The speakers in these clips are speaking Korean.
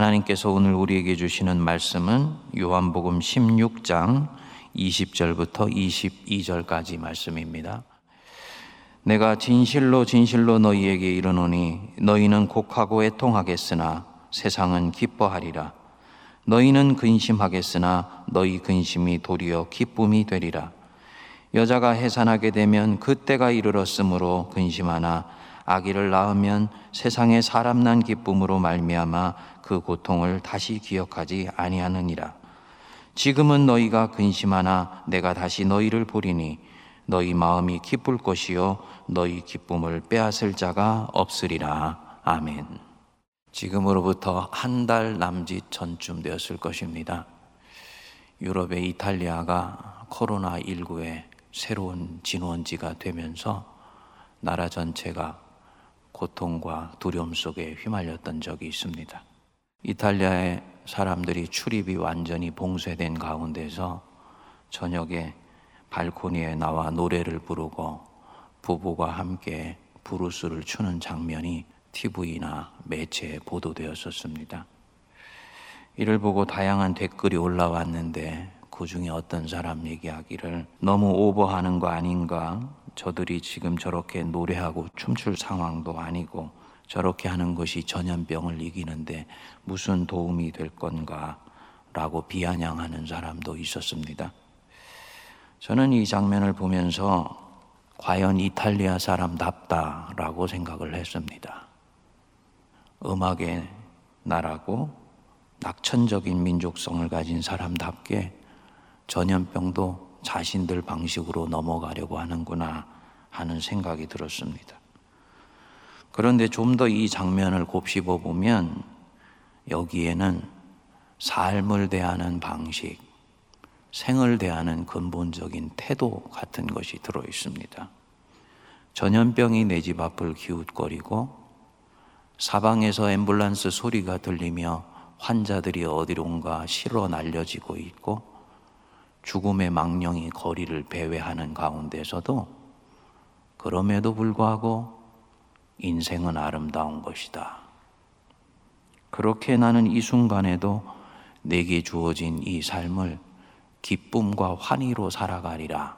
하나님께서 오늘 우리에게 주시는 말씀은 요한복음 16장 20절부터 22절까지 말씀입니다. 내가 진실로 진실로 너희에게 이르노니 너희는 곡하고 애통하겠으나 세상은 기뻐하리라. 너희는 근심하겠으나 너희 근심이 도리어 기쁨이 되리라. 여자가 해산하게 되면 그때가 이르렀으므로 근심하나 아기를 낳으면 세상에 사람 난 기쁨으로 말미암아 그 고통을 다시 기억하지 아니하느니라. 지금은 너희가 근심하나 내가 다시 너희를 보리니 너희 마음이 기쁠 것이요 너희 기쁨을 빼앗을 자가 없으리라. 아멘. 지금으로부터 한 달 남짓 전쯤 되었을 것입니다. 유럽의 이탈리아가 코로나19의 새로운 진원지가 되면서 나라 전체가 고통과 두려움 속에 휘말렸던 적이 있습니다. 이탈리아의 사람들이 출입이 완전히 봉쇄된 가운데서 저녁에 발코니에 나와 노래를 부르고 부부가 함께 부르스를 추는 장면이 TV나 매체에 보도되었었습니다. 이를 보고 다양한 댓글이 올라왔는데 그 중에 어떤 사람 얘기하기를 너무 오버하는 거 아닌가? 저들이 지금 저렇게 노래하고 춤출 상황도 아니고 저렇게 하는 것이 전염병을 이기는데 무슨 도움이 될 건가? 라고 비아냥하는 사람도 있었습니다. 저는 이 장면을 보면서 과연 이탈리아 사람답다라고 생각을 했습니다. 음악의 나라고 낙천적인 민족성을 가진 사람답게 전염병도 자신들 방식으로 넘어가려고 하는구나 하는 생각이 들었습니다. 그런데 좀 더 이 장면을 곱씹어 보면 여기에는 삶을 대하는 방식, 생을 대하는 근본적인 태도 같은 것이 들어 있습니다. 전염병이 내 집 앞을 기웃거리고 사방에서 앰뷸런스 소리가 들리며 환자들이 어디론가 실어 날려지고 있고 죽음의 망령이 거리를 배회하는 가운데서도 그럼에도 불구하고 인생은 아름다운 것이다. 그렇게 나는 이 순간에도 내게 주어진 이 삶을 기쁨과 환희로 살아가리라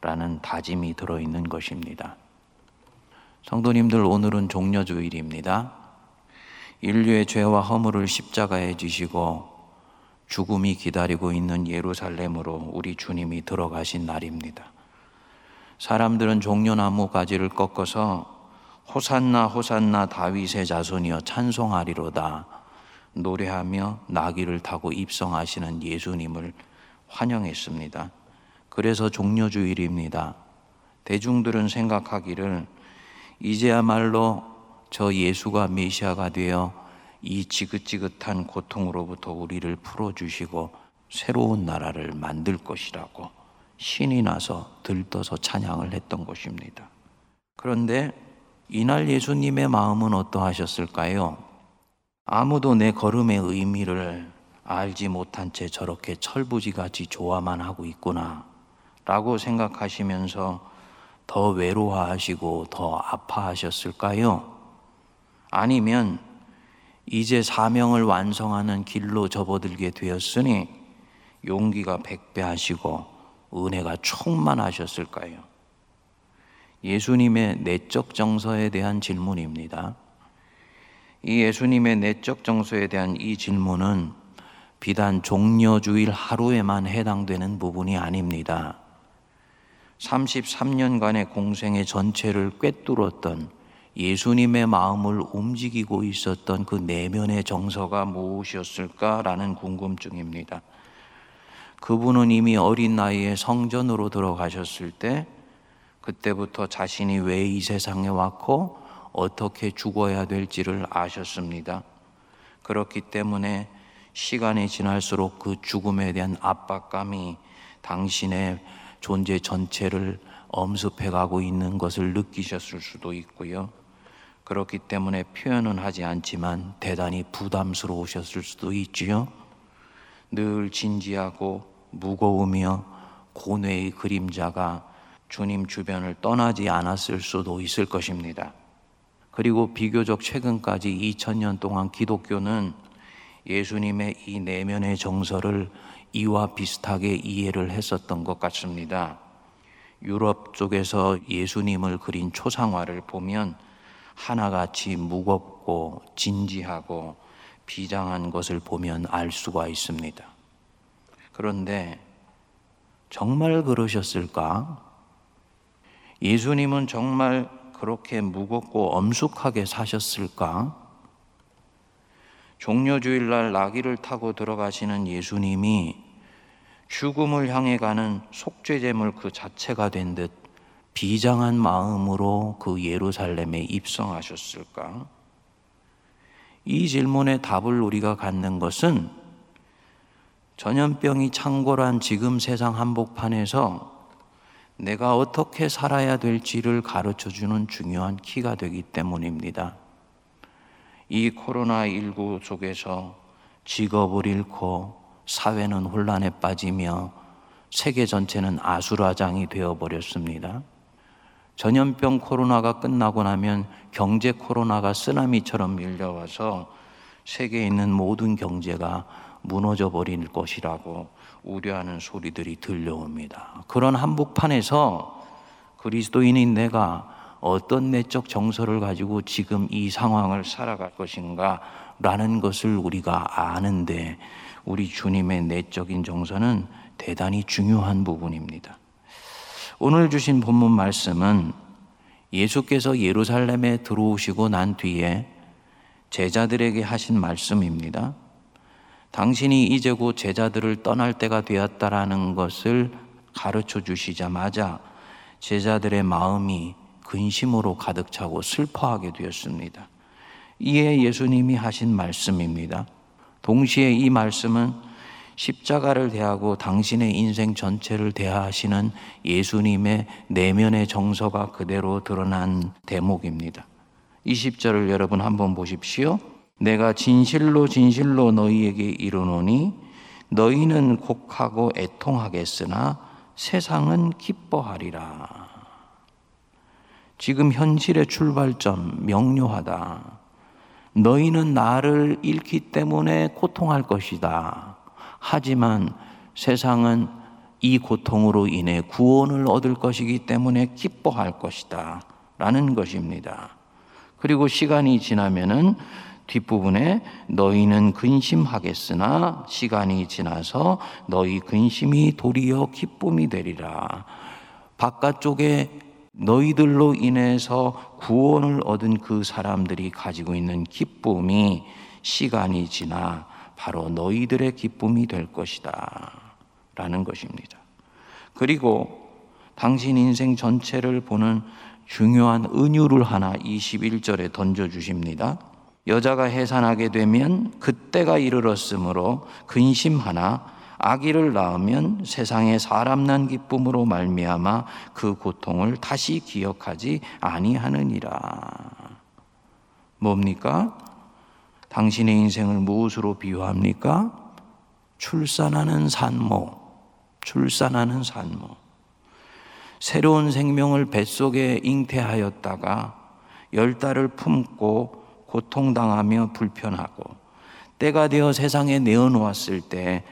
라는 다짐이 들어있는 것입니다. 성도님들 오늘은 종려주일입니다. 인류의 죄와 허물을 십자가에 지시고 죽음이 기다리고 있는 예루살렘으로 우리 주님이 들어가신 날입니다. 사람들은 종려나무 가지를 꺾어서 호산나 호산나 다윗의 자손이여 찬송하리로다 노래하며 나귀를 타고 입성하시는 예수님을 환영했습니다. 그래서 종려주일입니다. 대중들은 생각하기를 이제야말로 저 예수가 메시아가 되어 이 지긋지긋한 고통으로부터 우리를 풀어주시고 새로운 나라를 만들 것이라고 신이 나서 들떠서 찬양을 했던 것입니다. 그런데 이날 예수님의 마음은 어떠하셨을까요? 아무도 내 걸음의 의미를 알지 못한 채 저렇게 철부지같이 좋아만 하고 있구나 라고 생각하시면서 더 외로워하시고 더 아파하셨을까요? 아니면 이제 사명을 완성하는 길로 접어들게 되었으니 용기가 백배하시고 은혜가 충만하셨을까요? 예수님의 내적 정서에 대한 질문입니다. 이 예수님의 내적 정서에 대한 이 질문은 비단 종려주일 하루에만 해당되는 부분이 아닙니다. 33년간의 공생의 전체를 꿰뚫었던 예수님의 마음을 움직이고 있었던 그 내면의 정서가 무엇이었을까라는 궁금증입니다. 그분은 이미 어린 나이에 성전으로 들어가셨을 때 그때부터 자신이 왜 이 세상에 왔고 어떻게 죽어야 될지를 아셨습니다. 그렇기 때문에 시간이 지날수록 그 죽음에 대한 압박감이 당신의 존재 전체를 엄습해 가고 있는 것을 느끼셨을 수도 있고요. 그렇기 때문에 표현은 하지 않지만 대단히 부담스러우셨을 수도 있지요. 늘 진지하고 무거우며 고뇌의 그림자가 주님 주변을 떠나지 않았을 수도 있을 것입니다. 그리고 비교적 최근까지 2000년 동안 기독교는 예수님의 이 내면의 정서를 이와 비슷하게 이해를 했었던 것 같습니다. 유럽 쪽에서 예수님을 그린 초상화를 보면 하나같이 무겁고 진지하고 비장한 것을 보면 알 수가 있습니다. 그런데 정말 그러셨을까? 예수님은 정말 그렇게 무겁고 엄숙하게 사셨을까? 종려주일날 나귀를 타고 들어가시는 예수님이 죽음을 향해 가는 속죄제물 그 자체가 된 듯 비장한 마음으로 그 예루살렘에 입성하셨을까? 이 질문에 답을 우리가 갖는 것은 전염병이 창궐한 지금 세상 한복판에서 내가 어떻게 살아야 될지를 가르쳐 주는 중요한 키가 되기 때문입니다. 이 코로나19 속에서 직업을 잃고 사회는 혼란에 빠지며 세계 전체는 아수라장이 되어버렸습니다. 전염병 코로나가 끝나고 나면 경제 코로나가 쓰나미처럼 밀려와서 세계에 있는 모든 경제가 무너져 버릴 것이라고 우려하는 소리들이 들려옵니다. 그런 한복판에서 그리스도인인 내가 어떤 내적 정서를 가지고 지금 이 상황을 살아갈 것인가 라는 것을 우리가 아는데 우리 주님의 내적인 정서는 대단히 중요한 부분입니다. 오늘 주신 본문 말씀은 예수께서 예루살렘에 들어오시고 난 뒤에 제자들에게 하신 말씀입니다. 당신이 이제 곧 제자들을 떠날 때가 되었다라는 것을 가르쳐 주시자마자 제자들의 마음이 근심으로 가득 차고 슬퍼하게 되었습니다. 이에 예수님이 하신 말씀입니다. 동시에 이 말씀은 십자가를 대하고 당신의 인생 전체를 대하시는 예수님의 내면의 정서가 그대로 드러난 대목입니다. 20절을 여러분 한번 보십시오. 내가 진실로 진실로 너희에게 이르노니 너희는 곡하고 애통하겠으나 세상은 기뻐하리라. 지금 현실의 출발점 명료하다. 너희는 나를 잃기 때문에 고통할 것이다. 하지만 세상은 이 고통으로 인해 구원을 얻을 것이기 때문에 기뻐할 것이다. 라는 것입니다. 그리고 시간이 지나면은 뒷부분에 너희는 근심하겠으나 시간이 지나서 너희 근심이 도리어 기쁨이 되리라. 바깥쪽에 너희들로 인해서 구원을 얻은 그 사람들이 가지고 있는 기쁨이 시간이 지나 바로 너희들의 기쁨이 될 것이다. 라는 것입니다. 그리고 당신 인생 전체를 보는 중요한 은유를 하나 21절에 던져주십니다. 여자가 해산하게 되면 그때가 이르렀으므로 근심하나 아기를 낳으면 세상에 사람 난 기쁨으로 말미암아 그 고통을 다시 기억하지 아니하느니라. 뭡니까? 당신의 인생을 무엇으로 비유합니까? 출산하는 산모, 출산하는 산모. 새로운 생명을 뱃속에 잉태하였다가 열 달을 품고 고통당하며 불편하고 때가 되어 세상에 내어놓았을 때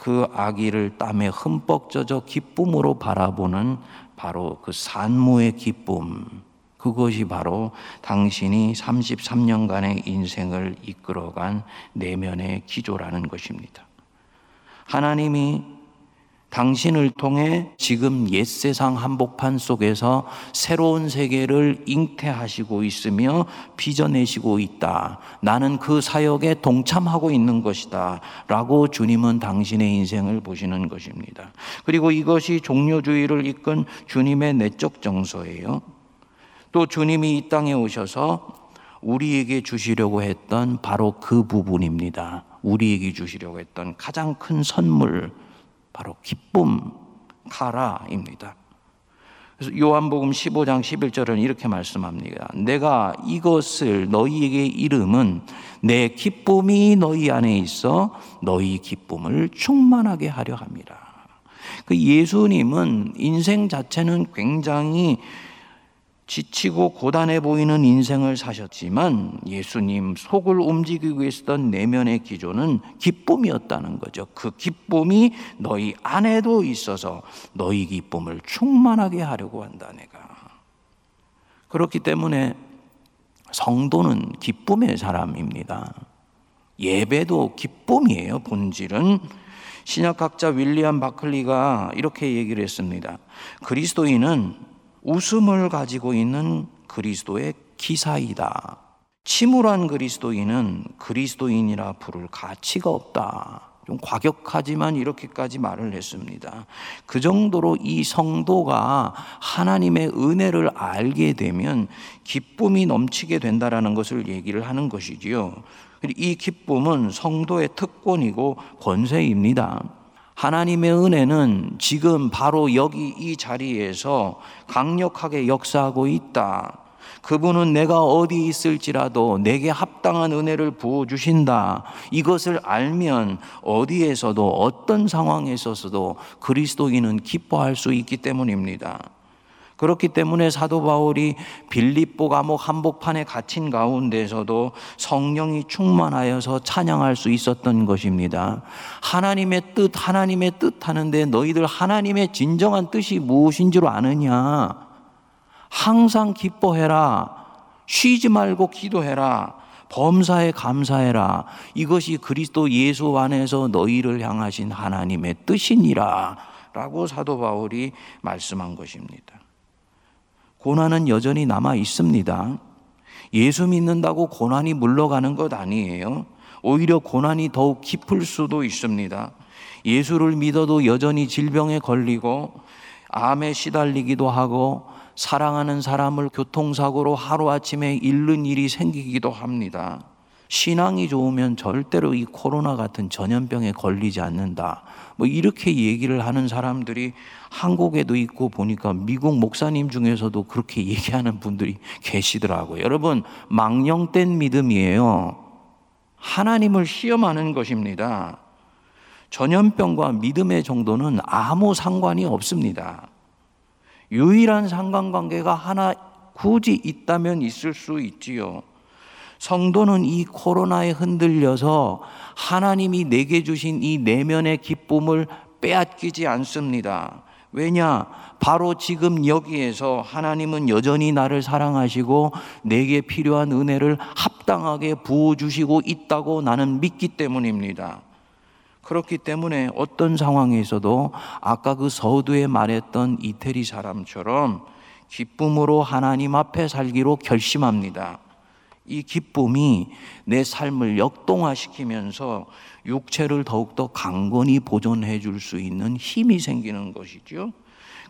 그 아기를 땀에 흠뻑 젖어 기쁨으로 바라보는 바로 그 산모의 기쁨. 그것이 바로 당신이 33년간의 인생을 이끌어간 내면의 기조라는 것입니다. 하나님이 당신을 통해 지금 옛 세상 한복판 속에서 새로운 세계를 잉태하시고 있으며 빚어내시고 있다. 나는 그 사역에 동참하고 있는 것이다. 라고 주님은 당신의 인생을 보시는 것입니다. 그리고 이것이 종료주의를 이끈 주님의 내적 정서예요. 또 주님이 이 땅에 오셔서 우리에게 주시려고 했던 바로 그 부분입니다. 우리에게 주시려고 했던 가장 큰 선물, 바로 기쁨, 카라입니다. 그래서 요한복음 15장 11절은 이렇게 말씀합니다. 내가 이것을 너희에게 이름은 내 기쁨이 너희 안에 있어 너희 기쁨을 충만하게 하려 합니다. 그 예수님은 인생 자체는 굉장히 지치고 고단해 보이는 인생을 사셨지만 예수님 속을 움직이고 있었던 내면의 기조는 기쁨이었다는 거죠. 그 기쁨이 너희 안에도 있어서 너희 기쁨을 충만하게 하려고 한다, 내가. 그렇기 때문에 성도는 기쁨의 사람입니다. 예배도 기쁨이에요, 본질은. 신약학자 윌리엄 바클리가 이렇게 얘기를 했습니다. 그리스도인은 웃음을 가지고 있는 그리스도의 기사이다. 침울한 그리스도인은 그리스도인이라 부를 가치가 없다. 좀 과격하지만 이렇게까지 말을 했습니다. 그 정도로 이 성도가 하나님의 은혜를 알게 되면 기쁨이 넘치게 된다라는 것을 얘기를 하는 것이지요. 이 기쁨은 성도의 특권이고 권세입니다. 하나님의 은혜는 지금 바로 여기 이 자리에서 강력하게 역사하고 있다. 그분은 내가 어디 있을지라도 내게 합당한 은혜를 부어주신다. 이것을 알면 어디에서도 어떤 상황에 있어서도 그리스도인은 기뻐할 수 있기 때문입니다. 그렇기 때문에 사도 바울이 빌립보 감옥 한복판에 갇힌 가운데서도 성령이 충만하여서 찬양할 수 있었던 것입니다. 하나님의 뜻, 하나님의 뜻 하는데 너희들 하나님의 진정한 뜻이 무엇인 줄 아느냐? 항상 기뻐해라. 쉬지 말고 기도해라. 범사에 감사해라. 이것이 그리스도 예수 안에서 너희를 향하신 하나님의 뜻이니라. 라고 사도 바울이 말씀한 것입니다. 고난은 여전히 남아 있습니다. 예수 믿는다고 고난이 물러가는 것 아니에요. 오히려 고난이 더욱 깊을 수도 있습니다. 예수를 믿어도 여전히 질병에 걸리고 암에 시달리기도 하고 사랑하는 사람을 교통사고로 하루아침에 잃는 일이 생기기도 합니다. 신앙이 좋으면 절대로 이 코로나 같은 전염병에 걸리지 않는다. 뭐 이렇게 얘기를 하는 사람들이 한국에도 있고 보니까 미국 목사님 중에서도 그렇게 얘기하는 분들이 계시더라고요. 여러분, 망령된 믿음이에요. 하나님을 시험하는 것입니다. 전염병과 믿음의 정도는 아무 상관이 없습니다. 유일한 상관관계가 하나 굳이 있다면 있을 수 있지요. 성도는 이 코로나에 흔들려서 하나님이 내게 주신 이 내면의 기쁨을 빼앗기지 않습니다. 왜냐? 바로 지금 여기에서 하나님은 여전히 나를 사랑하시고 내게 필요한 은혜를 합당하게 부어주시고 있다고 나는 믿기 때문입니다. 그렇기 때문에 어떤 상황에서도 아까 그 서두에 말했던 이태리 사람처럼 기쁨으로 하나님 앞에 살기로 결심합니다. 이 기쁨이 내 삶을 역동화시키면서 육체를 더욱더 강건히 보존해 줄 수 있는 힘이 생기는 것이죠.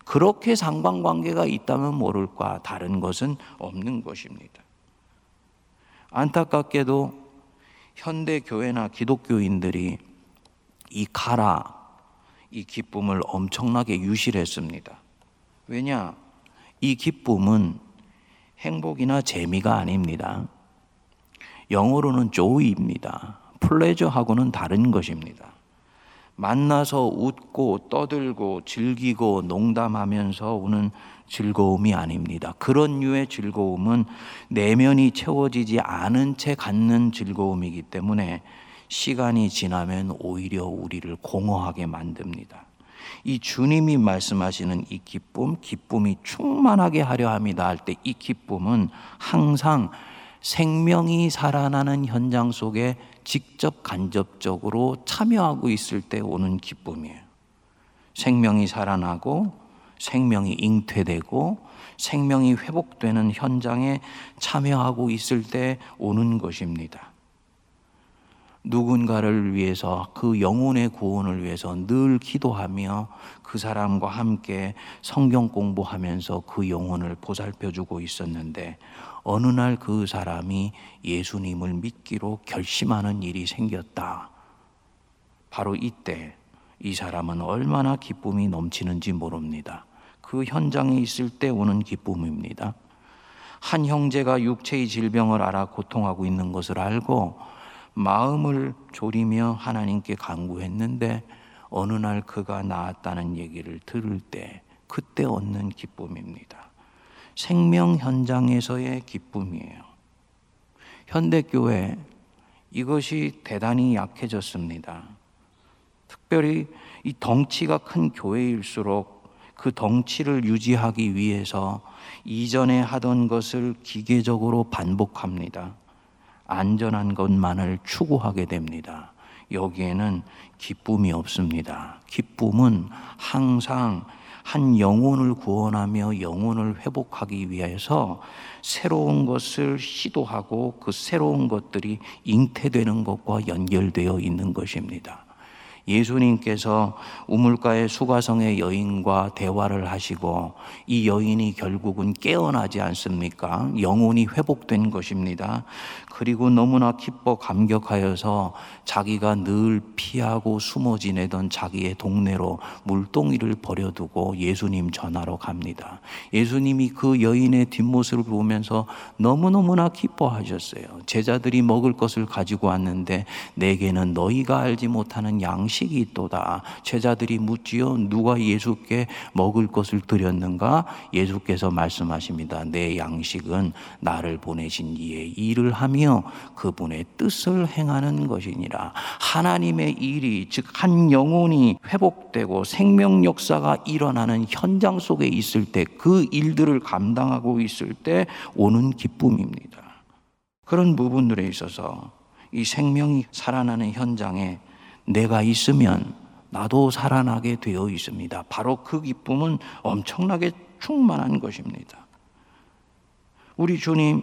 그렇게 상관관계가 있다면 모를까 다른 것은 없는 것입니다. 안타깝게도 현대 교회나 기독교인들이 이 가라, 이 기쁨을 엄청나게 유실했습니다. 왜냐? 이 기쁨은 행복이나 재미가 아닙니다. 영어로는 joy입니다. 플레저하고는 다른 것입니다. 만나서 웃고 떠들고 즐기고 농담하면서 오는 즐거움이 아닙니다. 그런 류의 즐거움은 내면이 채워지지 않은 채 갖는 즐거움이기 때문에 시간이 지나면 오히려 우리를 공허하게 만듭니다. 이 주님이 말씀하시는 이 기쁨, 기쁨이 충만하게 하려 합니다 할 때 이 기쁨은 항상 생명이 살아나는 현장 속에 직접 간접적으로 참여하고 있을 때 오는 기쁨이에요. 생명이 살아나고 생명이 잉태되고 생명이 회복되는 현장에 참여하고 있을 때 오는 것입니다. 누군가를 위해서 그 영혼의 구원을 위해서 늘 기도하며 그 사람과 함께 성경 공부하면서 그 영혼을 보살펴 주고 있었는데 어느 날 그 사람이 예수님을 믿기로 결심하는 일이 생겼다. 바로 이때 이 사람은 얼마나 기쁨이 넘치는지 모릅니다. 그 현장에 있을 때 오는 기쁨입니다. 한 형제가 육체의 질병을 알아 고통하고 있는 것을 알고 마음을 졸이며 하나님께 간구했는데 어느 날 그가 나았다는 얘기를 들을 때 그때 얻는 기쁨입니다. 생명 현장에서의 기쁨이에요. 현대교회 이것이 대단히 약해졌습니다. 특별히 이 덩치가 큰 교회일수록 그 덩치를 유지하기 위해서 이전에 하던 것을 기계적으로 반복합니다. 안전한 것만을 추구하게 됩니다. 여기에는 기쁨이 없습니다. 기쁨은 항상 한 영혼을 구원하며 영혼을 회복하기 위해서 새로운 것을 시도하고 그 새로운 것들이 잉태되는 것과 연결되어 있는 것입니다. 예수님께서 우물가의 수가성의 여인과 대화를 하시고 이 여인이 결국은 깨어나지 않습니까? 영혼이 회복된 것입니다. 그리고 너무나 기뻐 감격하여서 자기가 늘 피하고 숨어 지내던 자기의 동네로 물동이를 버려두고 예수님 전하러 갑니다. 예수님이 그 여인의 뒷모습을 보면서 너무너무나 기뻐하셨어요. 제자들이 먹을 것을 가지고 왔는데 내게는 너희가 알지 못하는 양식 이 있도다. 제자들이 묻지요. 누가 예수께 먹을 것을 드렸는가? 예수께서 말씀하십니다. 내 양식은 나를 보내신 이의 일을 하며 그분의 뜻을 행하는 것이니라. 하나님의 일이 즉 한 영혼이 회복되고 생명 역사가 일어나는 현장 속에 있을 때 그 일들을 감당하고 있을 때 오는 기쁨입니다. 그런 부분들에 있어서 이 생명이 살아나는 현장에 내가 있으면 나도 살아나게 되어 있습니다. 바로 그 기쁨은 엄청나게 충만한 것입니다. 우리 주님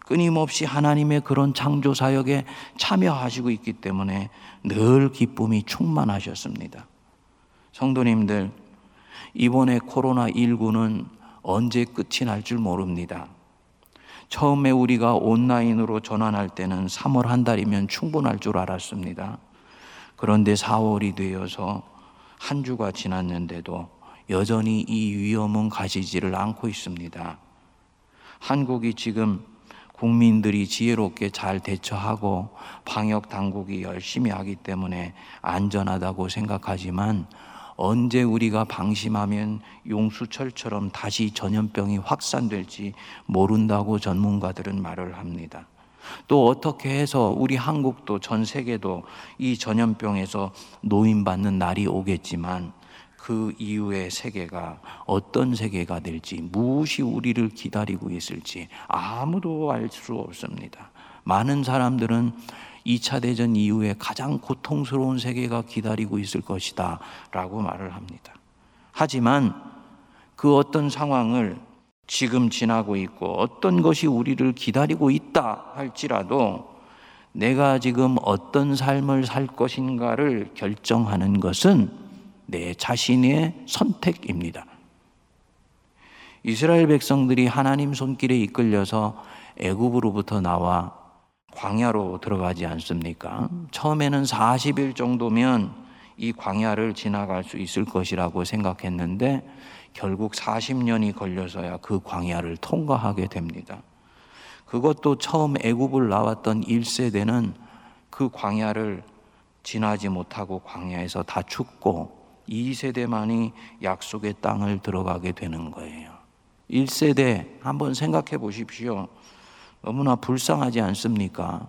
끊임없이 하나님의 그런 창조 사역에 참여하시고 있기 때문에 늘 기쁨이 충만하셨습니다. 성도님들, 이번에 코로나19는 언제 끝이 날 줄 모릅니다. 처음에 우리가 온라인으로 전환할 때는 3월 한 달이면 충분할 줄 알았습니다. 그런데 4월이 되어서 한 주가 지났는데도 여전히 이 위험은 가지지를 않고 있습니다. 한국이 지금 국민들이 지혜롭게 잘 대처하고 방역 당국이 열심히 하기 때문에 안전하다고 생각하지만 언제 우리가 방심하면 용수철처럼 다시 전염병이 확산될지 모른다고 전문가들은 말을 합니다. 또 어떻게 해서 우리 한국도 전 세계도 이 전염병에서 노인받는 날이 오겠지만 그 이후의 세계가 어떤 세계가 될지, 무엇이 우리를 기다리고 있을지 아무도 알 수 없습니다. 많은 사람들은 2차 대전 이후에 가장 고통스러운 세계가 기다리고 있을 것이다 라고 말을 합니다. 하지만 그 어떤 상황을 지금 지나고 있고 어떤 것이 우리를 기다리고 있다 할지라도 내가 지금 어떤 삶을 살 것인가를 결정하는 것은 내 자신의 선택입니다. 이스라엘 백성들이 하나님 손길에 이끌려서 애굽으로부터 나와 광야로 들어가지 않습니까? 처음에는 40일 정도면 이 광야를 지나갈 수 있을 것이라고 생각했는데 결국 40년이 걸려서야 그 광야를 통과하게 됩니다. 그것도 처음 애굽을 나왔던 1세대는 그 광야를 지나지 못하고 광야에서 다 죽고 2세대만이 약속의 땅을 들어가게 되는 거예요. 1세대 한번 생각해 보십시오. 너무나 불쌍하지 않습니까?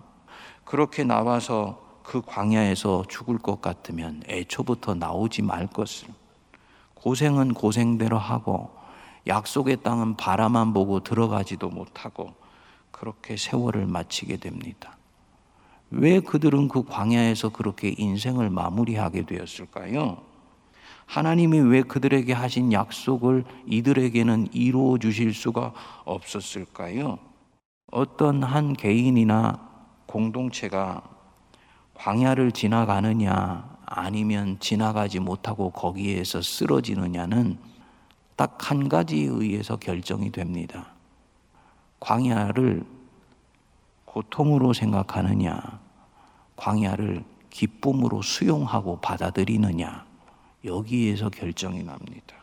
그렇게 나와서 그 광야에서 죽을 것 같으면 애초부터 나오지 말 것을. 고생은 고생대로 하고 약속의 땅은 바라만 보고 들어가지도 못하고 그렇게 세월을 마치게 됩니다. 왜 그들은 그 광야에서 그렇게 인생을 마무리하게 되었을까요? 하나님이 왜 그들에게 하신 약속을 이들에게는 이루어 주실 수가 없었을까요? 어떤 한 개인이나 공동체가 광야를 지나가느냐 아니면 지나가지 못하고 거기에서 쓰러지느냐는 딱 한 가지에 의해서 결정이 됩니다. 광야를 고통으로 생각하느냐, 광야를 기쁨으로 수용하고 받아들이느냐, 여기에서 결정이 납니다.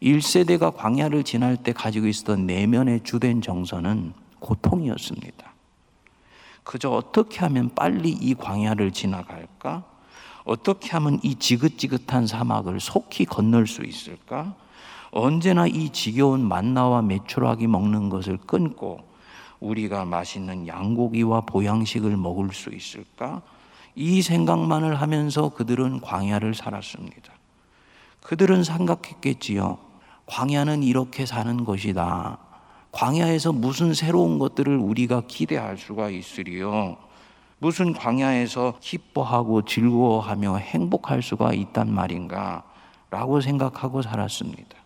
1세대가 광야를 지날 때 가지고 있었던 내면의 주된 정서는 고통이었습니다. 그저 어떻게 하면 빨리 이 광야를 지나갈까? 어떻게 하면 이 지긋지긋한 사막을 속히 건널 수 있을까? 언제나 이 지겨운 만나와 메추라기 먹는 것을 끊고 우리가 맛있는 양고기와 보양식을 먹을 수 있을까? 이 생각만을 하면서 그들은 광야를 살았습니다. 그들은 생각했겠지요. 광야는 이렇게 사는 것이다. 광야에서 무슨 새로운 것들을 우리가 기대할 수가 있으리요. 무슨 광야에서 기뻐하고 즐거워하며 행복할 수가 있단 말인가? 라고 생각하고 살았습니다.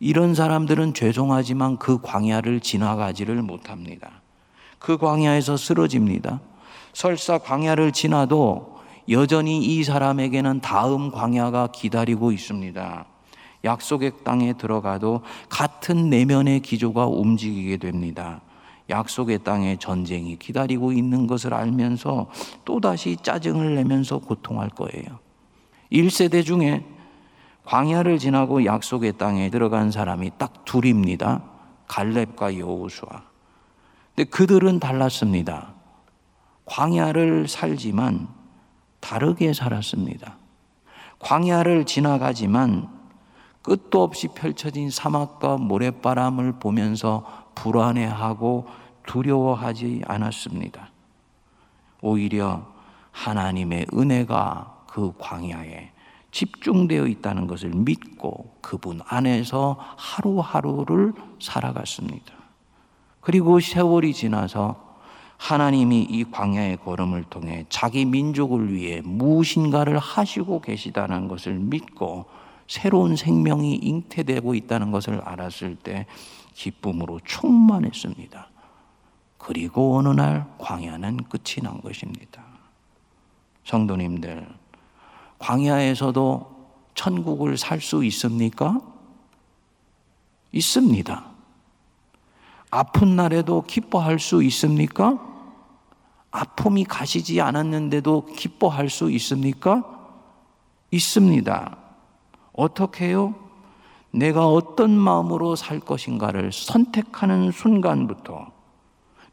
이런 사람들은 죄송하지만 그 광야를 지나가지를 못합니다. 그 광야에서 쓰러집니다. 설사 광야를 지나도 여전히 이 사람에게는 다음 광야가 기다리고 있습니다. 약속의 땅에 들어가도 같은 내면의 기조가 움직이게 됩니다. 약속의 땅에 전쟁이 기다리고 있는 것을 알면서 또다시 짜증을 내면서 고통할 거예요. 1세대 중에 광야를 지나고 약속의 땅에 들어간 사람이 딱 둘입니다. 갈렙과 여호수아. 근데 그들은 달랐습니다. 광야를 살지만 다르게 살았습니다. 광야를 지나가지만 끝도 없이 펼쳐진 사막과 모래바람을 보면서 불안해하고 두려워하지 않았습니다. 오히려 하나님의 은혜가 그 광야에 집중되어 있다는 것을 믿고 그분 안에서 하루하루를 살아갔습니다. 그리고 세월이 지나서 하나님이 이 광야의 걸음을 통해 자기 민족을 위해 무엇인가를 하시고 계시다는 것을 믿고 새로운 생명이 잉태되고 있다는 것을 알았을 때 기쁨으로 충만했습니다. 그리고 어느 날 광야는 끝이 난 것입니다. 성도님들, 광야에서도 천국을 살 수 있습니까? 있습니다. 아픈 날에도 기뻐할 수 있습니까? 아픔이 가시지 않았는데도 기뻐할 수 있습니까? 있습니다. 어떻게 해요? 내가 어떤 마음으로 살 것인가를 선택하는 순간부터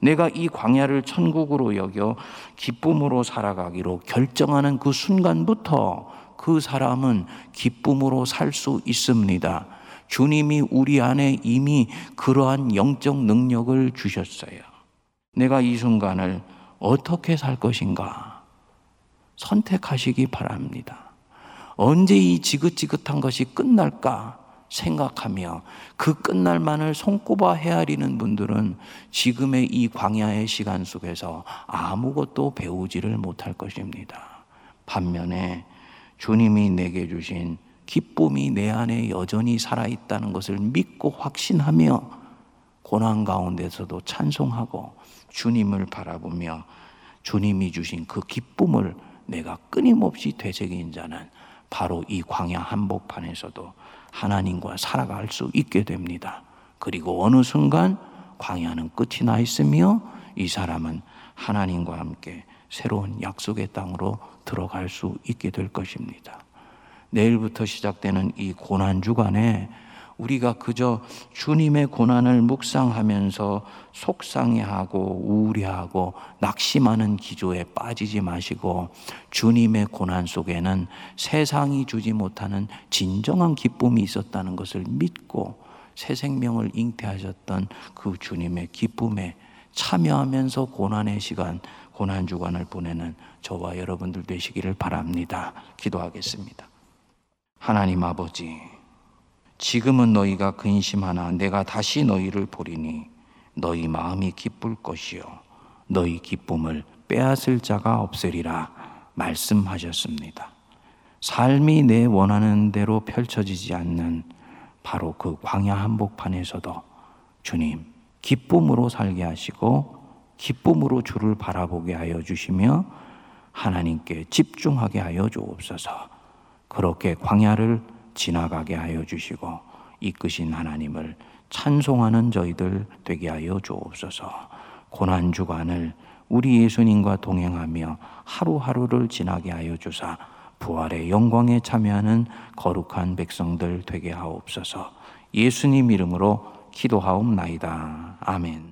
내가 이 광야를 천국으로 여겨 기쁨으로 살아가기로 결정하는 그 순간부터 그 사람은 기쁨으로 살 수 있습니다. 주님이 우리 안에 이미 그러한 영적 능력을 주셨어요. 내가 이 순간을 어떻게 살 것인가 선택하시기 바랍니다. 언제 이 지긋지긋한 것이 끝날까 생각하며 그 끝날만을 손꼽아 헤아리는 분들은 지금의 이 광야의 시간 속에서 아무것도 배우지를 못할 것입니다. 반면에 주님이 내게 주신 기쁨이 내 안에 여전히 살아있다는 것을 믿고 확신하며 고난 가운데서도 찬송하고 주님을 바라보며 주님이 주신 그 기쁨을 내가 끊임없이 되새긴 자는 바로 이 광야 한복판에서도 하나님과 살아갈 수 있게 됩니다. 그리고 어느 순간 광야는 끝이 나 있으며 이 사람은 하나님과 함께 새로운 약속의 땅으로 들어갈 수 있게 될 것입니다. 내일부터 시작되는 이 고난 주간에 우리가 그저 주님의 고난을 묵상하면서 속상해하고 우울해하고 낙심하는 기조에 빠지지 마시고 주님의 고난 속에는 세상이 주지 못하는 진정한 기쁨이 있었다는 것을 믿고 새 생명을 잉태하셨던 그 주님의 기쁨에 참여하면서 고난의 시간, 고난 주간을 보내는 저와 여러분들 되시기를 바랍니다. 기도하겠습니다. 하나님 아버지, 지금은 너희가 근심하나 내가 다시 너희를 보리니 너희 마음이 기쁠 것이요 너희 기쁨을 빼앗을 자가 없으리라 말씀하셨습니다. 삶이 내 원하는 대로 펼쳐지지 않는 바로 그 광야 한복판에서도 주님 기쁨으로 살게 하시고 기쁨으로 주를 바라보게 하여 주시며 하나님께 집중하게 하여 주옵소서. 그렇게 광야를 지나가게 하여 주시고 이끄신 하나님을 찬송하는 저희들 되게 하여 주옵소서. 고난 주간을 우리 예수님과 동행하며 하루하루를 지나게 하여 주사 부활의 영광에 참여하는 거룩한 백성들 되게 하옵소서. 예수님 이름으로 기도하옵나이다. 아멘.